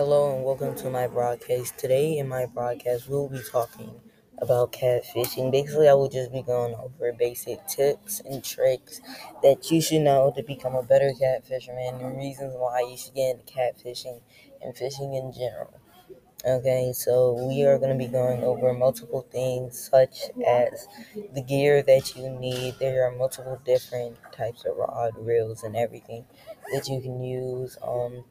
Hello and welcome to my broadcast. Today in my broadcast, we'll be talking about catfishing. Basically, I will just be going over basic tips and tricks that you should know to become a better catfisherman and reasons why you should get into catfishing and fishing in general. Okay, so we are going to be going over multiple things such as the gear that you need. There are multiple different types of rod, reels, and everything that you can use. Um,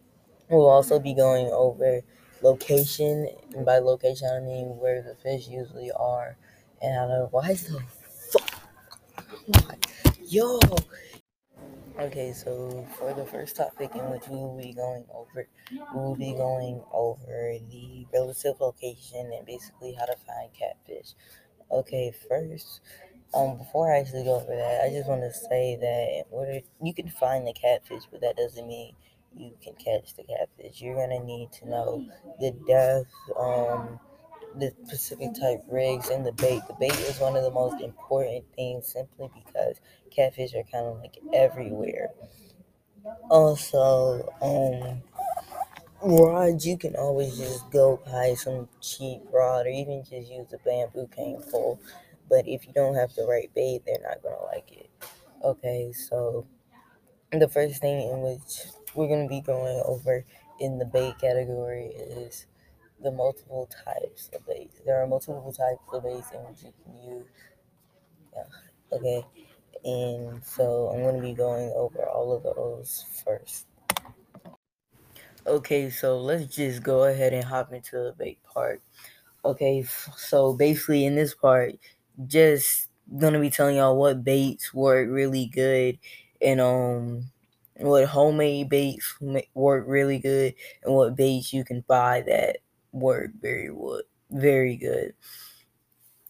we'll also be going over location, and by location I mean where the fish usually are, and how to. Why the fuck? Yo. Okay, so for the first topic in which we will be going over, we will be going over the relative location and basically how to find catfish. Okay, first, um, before I actually go over that, I just want to say that in order you can find the catfish, but that doesn't mean you can catch the catfish. You're gonna need to know the depth, um, the specific type rigs, and the bait. The bait is one of the most important things simply because catfish are kind of like everywhere. Also, um, rods you can always just go buy some cheap rod or even just use a bamboo cane pole. But if you don't have the right bait, they're not gonna like it. Okay, so the first thing in which we're gonna be going over in the bait category is the multiple types of baits. There are multiple types of baits in which you can use. Yeah, okay, and so I'm gonna be going over all of those first. Okay, so let's just go ahead and hop into the bait part. Okay, so basically in this part, just gonna be telling y'all what baits work really good and um what homemade baits work really good and what baits you can buy that work very wood very good.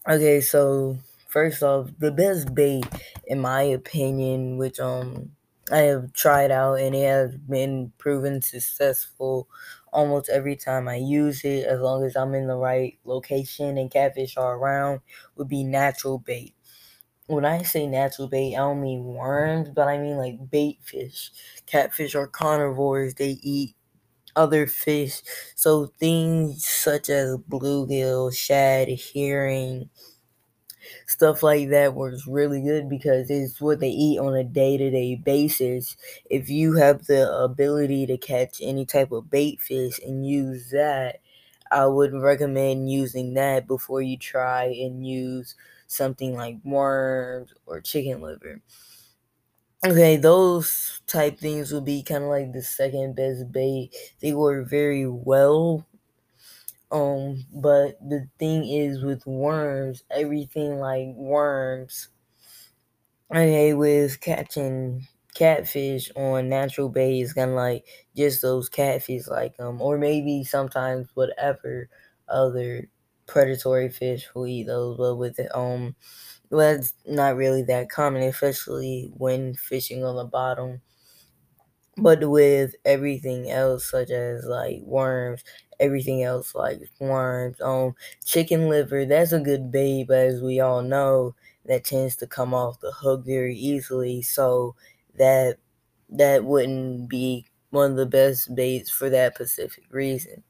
Okay, so first off, the best bait in my opinion, which um I have tried out and it has been proven successful almost every time I use it, as long as I'm in the right location and catfish are around, would be natural bait. When I say natural bait, I don't mean worms, but I mean like bait fish. Catfish are carnivores, they eat other fish. So things such as bluegill, shad, herring, stuff like that works really good because it's what they eat on a day-to-day basis. If you have the ability to catch any type of bait fish and use that, I would recommend using that before you try and use something like worms or chicken liver. Okay, those type things would be kind of like the second best bait. They work very well. Um, but the thing is with worms, everything like worms. Okay, with catching catfish on natural bait is kind of like just those catfish, like um, or maybe sometimes whatever other predatory fish will eat those. But with um well, it's not really that common, especially when fishing on the bottom. But with everything else, such as like worms, everything else like worms, um, chicken liver, that's a good bait, but as we all know, that tends to come off the hook very easily. So that that wouldn't be one of the best baits for that specific reason.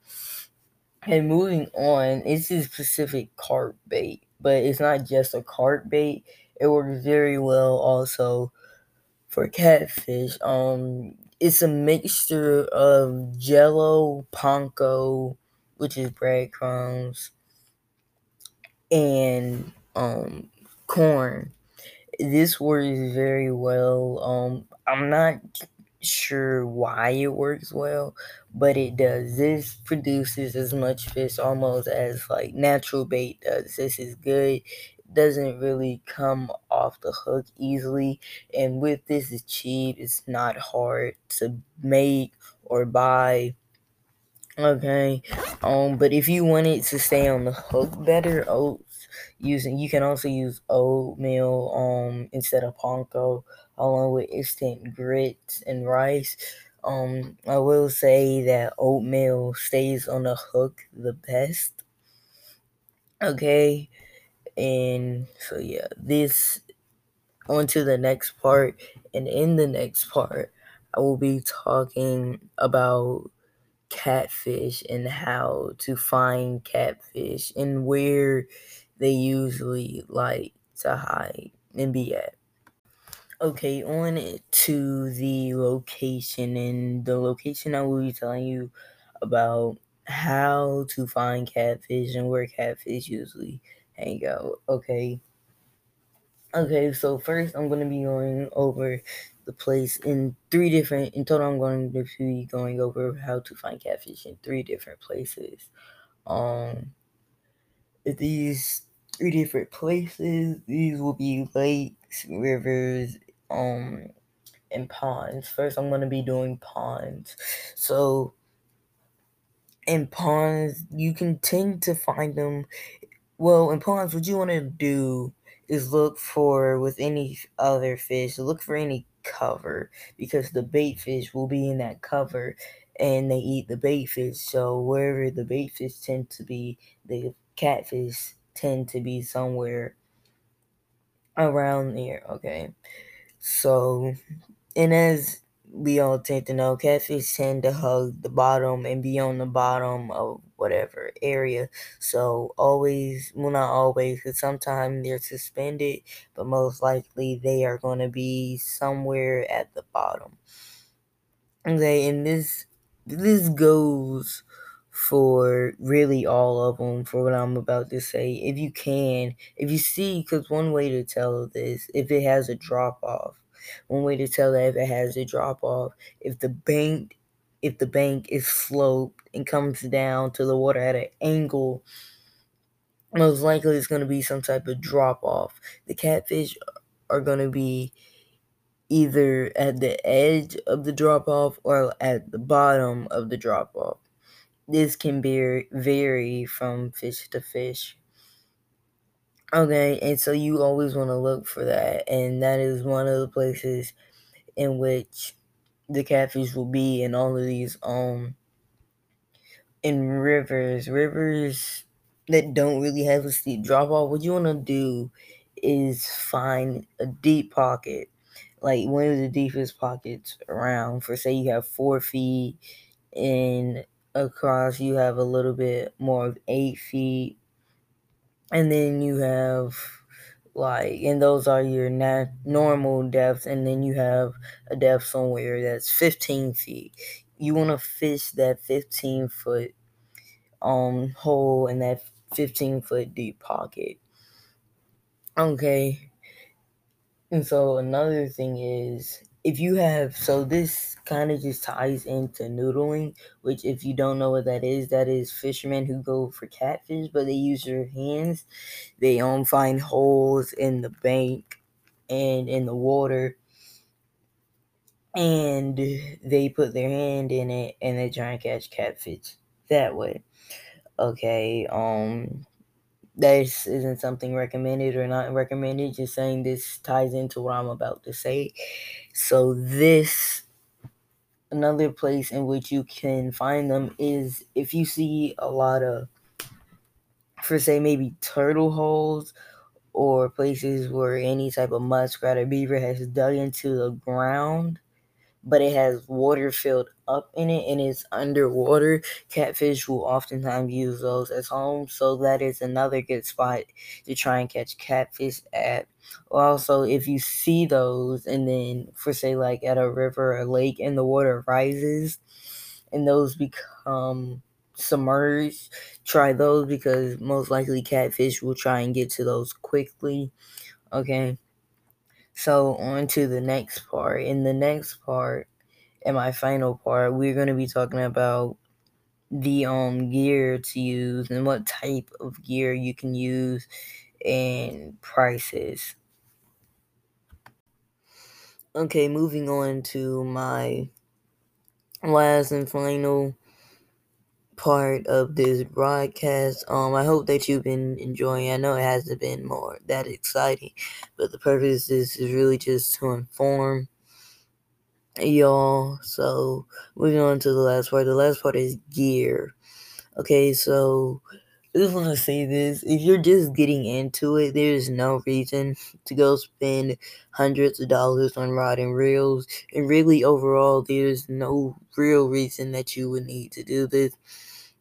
And moving on, it's a specific carp bait but it's not just a carp bait. It works very well also for catfish. Um, it's a mixture of Jello, panko, which is breadcrumbs, and um corn. This works very well. Um, I'm not sure why it works well, but it does. This produces as much fish almost as like natural bait does. This is good. It doesn't really come off the hook easily, and with this it's cheap. It's not hard to make or buy. Okay, um, but if you want it to stay on the hook better, oats using you can also use oatmeal um instead of panko along with instant grits and rice. Um, I will say that oatmeal stays on the hook the best. Okay, and so yeah, this on to the next part, and in the next part, I will be talking about catfish and how to find catfish and where they usually like to hide and be at. Okay, on to the location, and the location I will be telling you about how to find catfish and where catfish usually hang out. Okay. Okay, so first I'm going to be going over the place in three different, in total, I'm going to be going over how to find catfish in three different places. Um, these three different places, these will be lakes, rivers, um, and ponds. First, I'm going to be doing ponds. So, in ponds, you can tend to find them. Well, in ponds, what you want to do is look for with any other fish, look for any cover because the bait fish will be in that cover and they eat the bait fish. So wherever the bait fish tend to be, the catfish tend to be somewhere around there. Okay. So and as we all tend to know, catfish tend to hug the bottom and be on the bottom of whatever area. So always, well, not always, because sometimes they're suspended, but most likely they are going to be somewhere at the bottom. Okay, and this this goes for really all of them for what I'm about to say. If you can, if you see, because one way to tell this, if it has a drop off, one way to tell that if it has a drop off, if the bank if the bank is sloped and comes down to the water at an angle, most likely it's going to be some type of drop off. The catfish are going to be either at the edge of the drop off or at the bottom of the drop off. This can be vary from fish to fish. Okay, and so you always want to look for that, and that is one of the places in which the catfish will be in all of these um in rivers, rivers that don't really have a steep drop off. What you want to do is find a deep pocket, like one of the deepest pockets around. For say you have four feet, and across you have a little bit more of eight feet. And then you have like and those are your nat- normal depths and then you have a depth somewhere that's 15 feet. You want to fish that 15 foot um hole in that 15 foot deep pocket. Okay. And so another thing is if you have so this kind of just ties into noodling which if you don't know what that is that is fishermen who go for catfish but they use their hands they um find holes in the bank and in the water and they put their hand in it and they try and catch catfish that way okay um this isn't something recommended or not recommended, just saying this ties into what I'm about to say. So, this another place in which you can find them is if you see a lot of, for say, maybe turtle holes or places where any type of muskrat or beaver has dug into the ground but it has water filled up in it and it's underwater, catfish will oftentimes use those as homes. So that is another good spot to try and catch catfish at. Also, if you see those and then for say like at a river or lake and the water rises and those become submerged, try those because most likely catfish will try and get to those quickly. Okay. So on to the next part. In the next part, in my final part, we're going to be talking about the um gear to use and what type of gear you can use and prices. Okay, moving on to my last and final part of this broadcast. Um, I hope that you've been enjoying. I know it hasn't been more that exciting, but the purpose is, is really just to inform y'all. So moving on to the last part. The last part is gear. Okay, so I just want to say this. If you're just getting into it, there's no reason to go spend hundreds of dollars on rod and reels. And really, overall, there's no real reason that you would need to do this.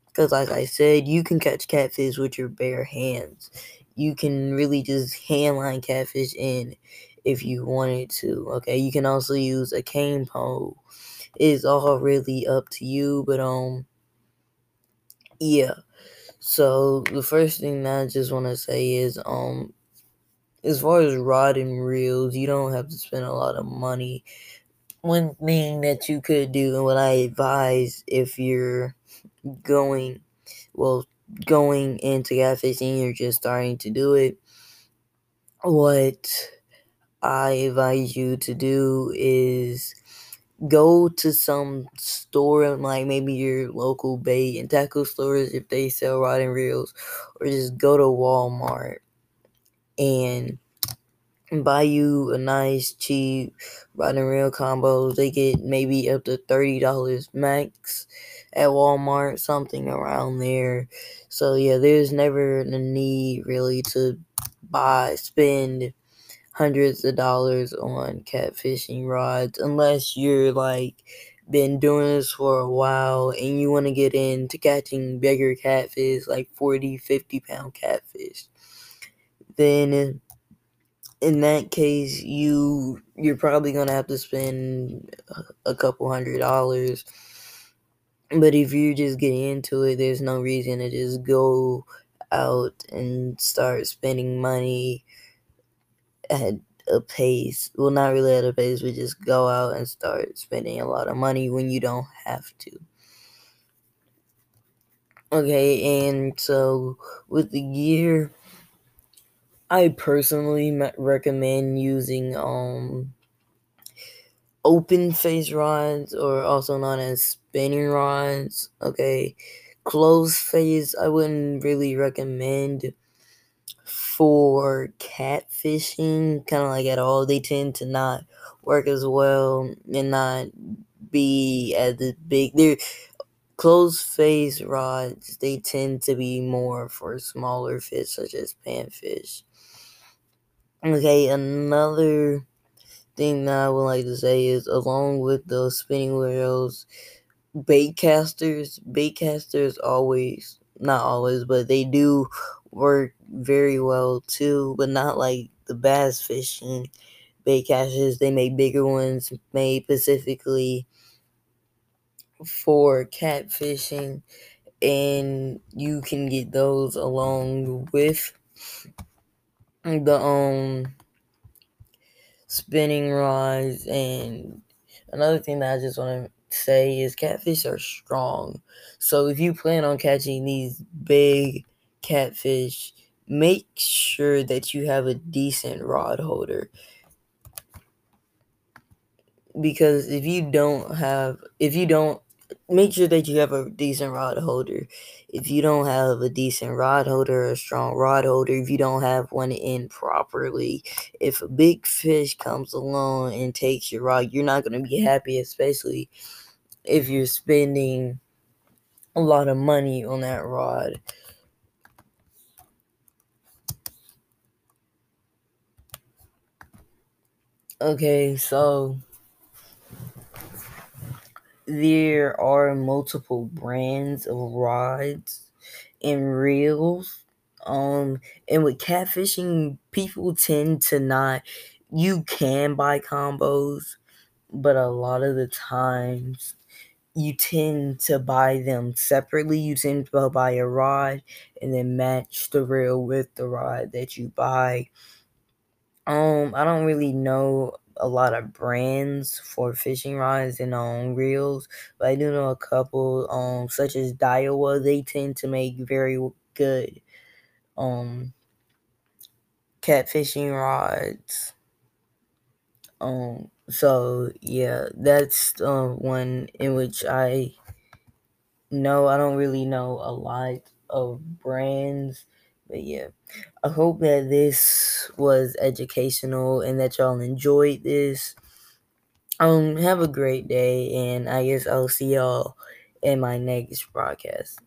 Because, like I said, you can catch catfish with your bare hands. You can really just handline catfish in if you wanted to. Okay, you can also use a cane pole. It's all really up to you, but um, yeah. So the first thing that I just want to say is, um, as far as rod and reels, you don't have to spend a lot of money. One thing that you could do, and what I advise if you're going, well, going into catfishing, you're just starting to do it. What I advise you to do is go to some store like maybe your local bait and tackle stores if they sell rod and reels or just go to walmart and buy you a nice cheap rod and reel combo. they get maybe up to $30 max at walmart something around there. So yeah there's never a need really to buy spend hundreds of dollars on catfishing rods unless you're like been doing this for a while and you want to get into catching bigger catfish like 40 50 pound catfish. Then in that case you you're probably gonna have to spend a couple hundred dollars but if you're just getting into it there's no reason to just go out and start spending money at a pace. Well, not really at a pace, but just go out and start spending a lot of money when you don't have to. Okay, and so with the gear, I personally recommend using um open face rods or also known as spinning rods. Okay, closed face I wouldn't really recommend for catfishing, kind of like at all. They tend to not work as well and not be as big. They're closed face rods. They tend to be more for smaller fish, such as panfish. Okay, another thing that I would like to say is, along with those spinning wheels, bait casters, bait casters always, not always, but they do work very well too, but not like the bass fishing bait casters. They make bigger ones made specifically for catfishing, and you can get those along with the um spinning rods and another thing that I just want to say is catfish are strong. So if you plan on catching these big catfish, make sure that you have a decent rod holder. Because if you don't have, if you don't, make sure that you have a decent rod holder. If you don't have a decent rod holder, a strong rod holder, if you don't have one in properly, if a big fish comes along and takes your rod, you're not going to be happy, especially if you're spending a lot of money on that rod. Okay, so there are multiple brands of rods and reels. Um, and with catfishing, people tend to not. You can buy combos, but a lot of the times you tend to buy them separately. You tend to buy a rod and then match the reel with the rod that you buy. Um, I don't really know a lot of brands for fishing rods and um reels, but I do know a couple, um, such as Daiwa. They tend to make very good um catfishing rods. Um, so yeah, that's um one in which I know I don't really know a lot of brands but yeah, I hope that this was educational and that y'all enjoyed this. Um, have a great day, and I guess I'll see y'all in my next broadcast.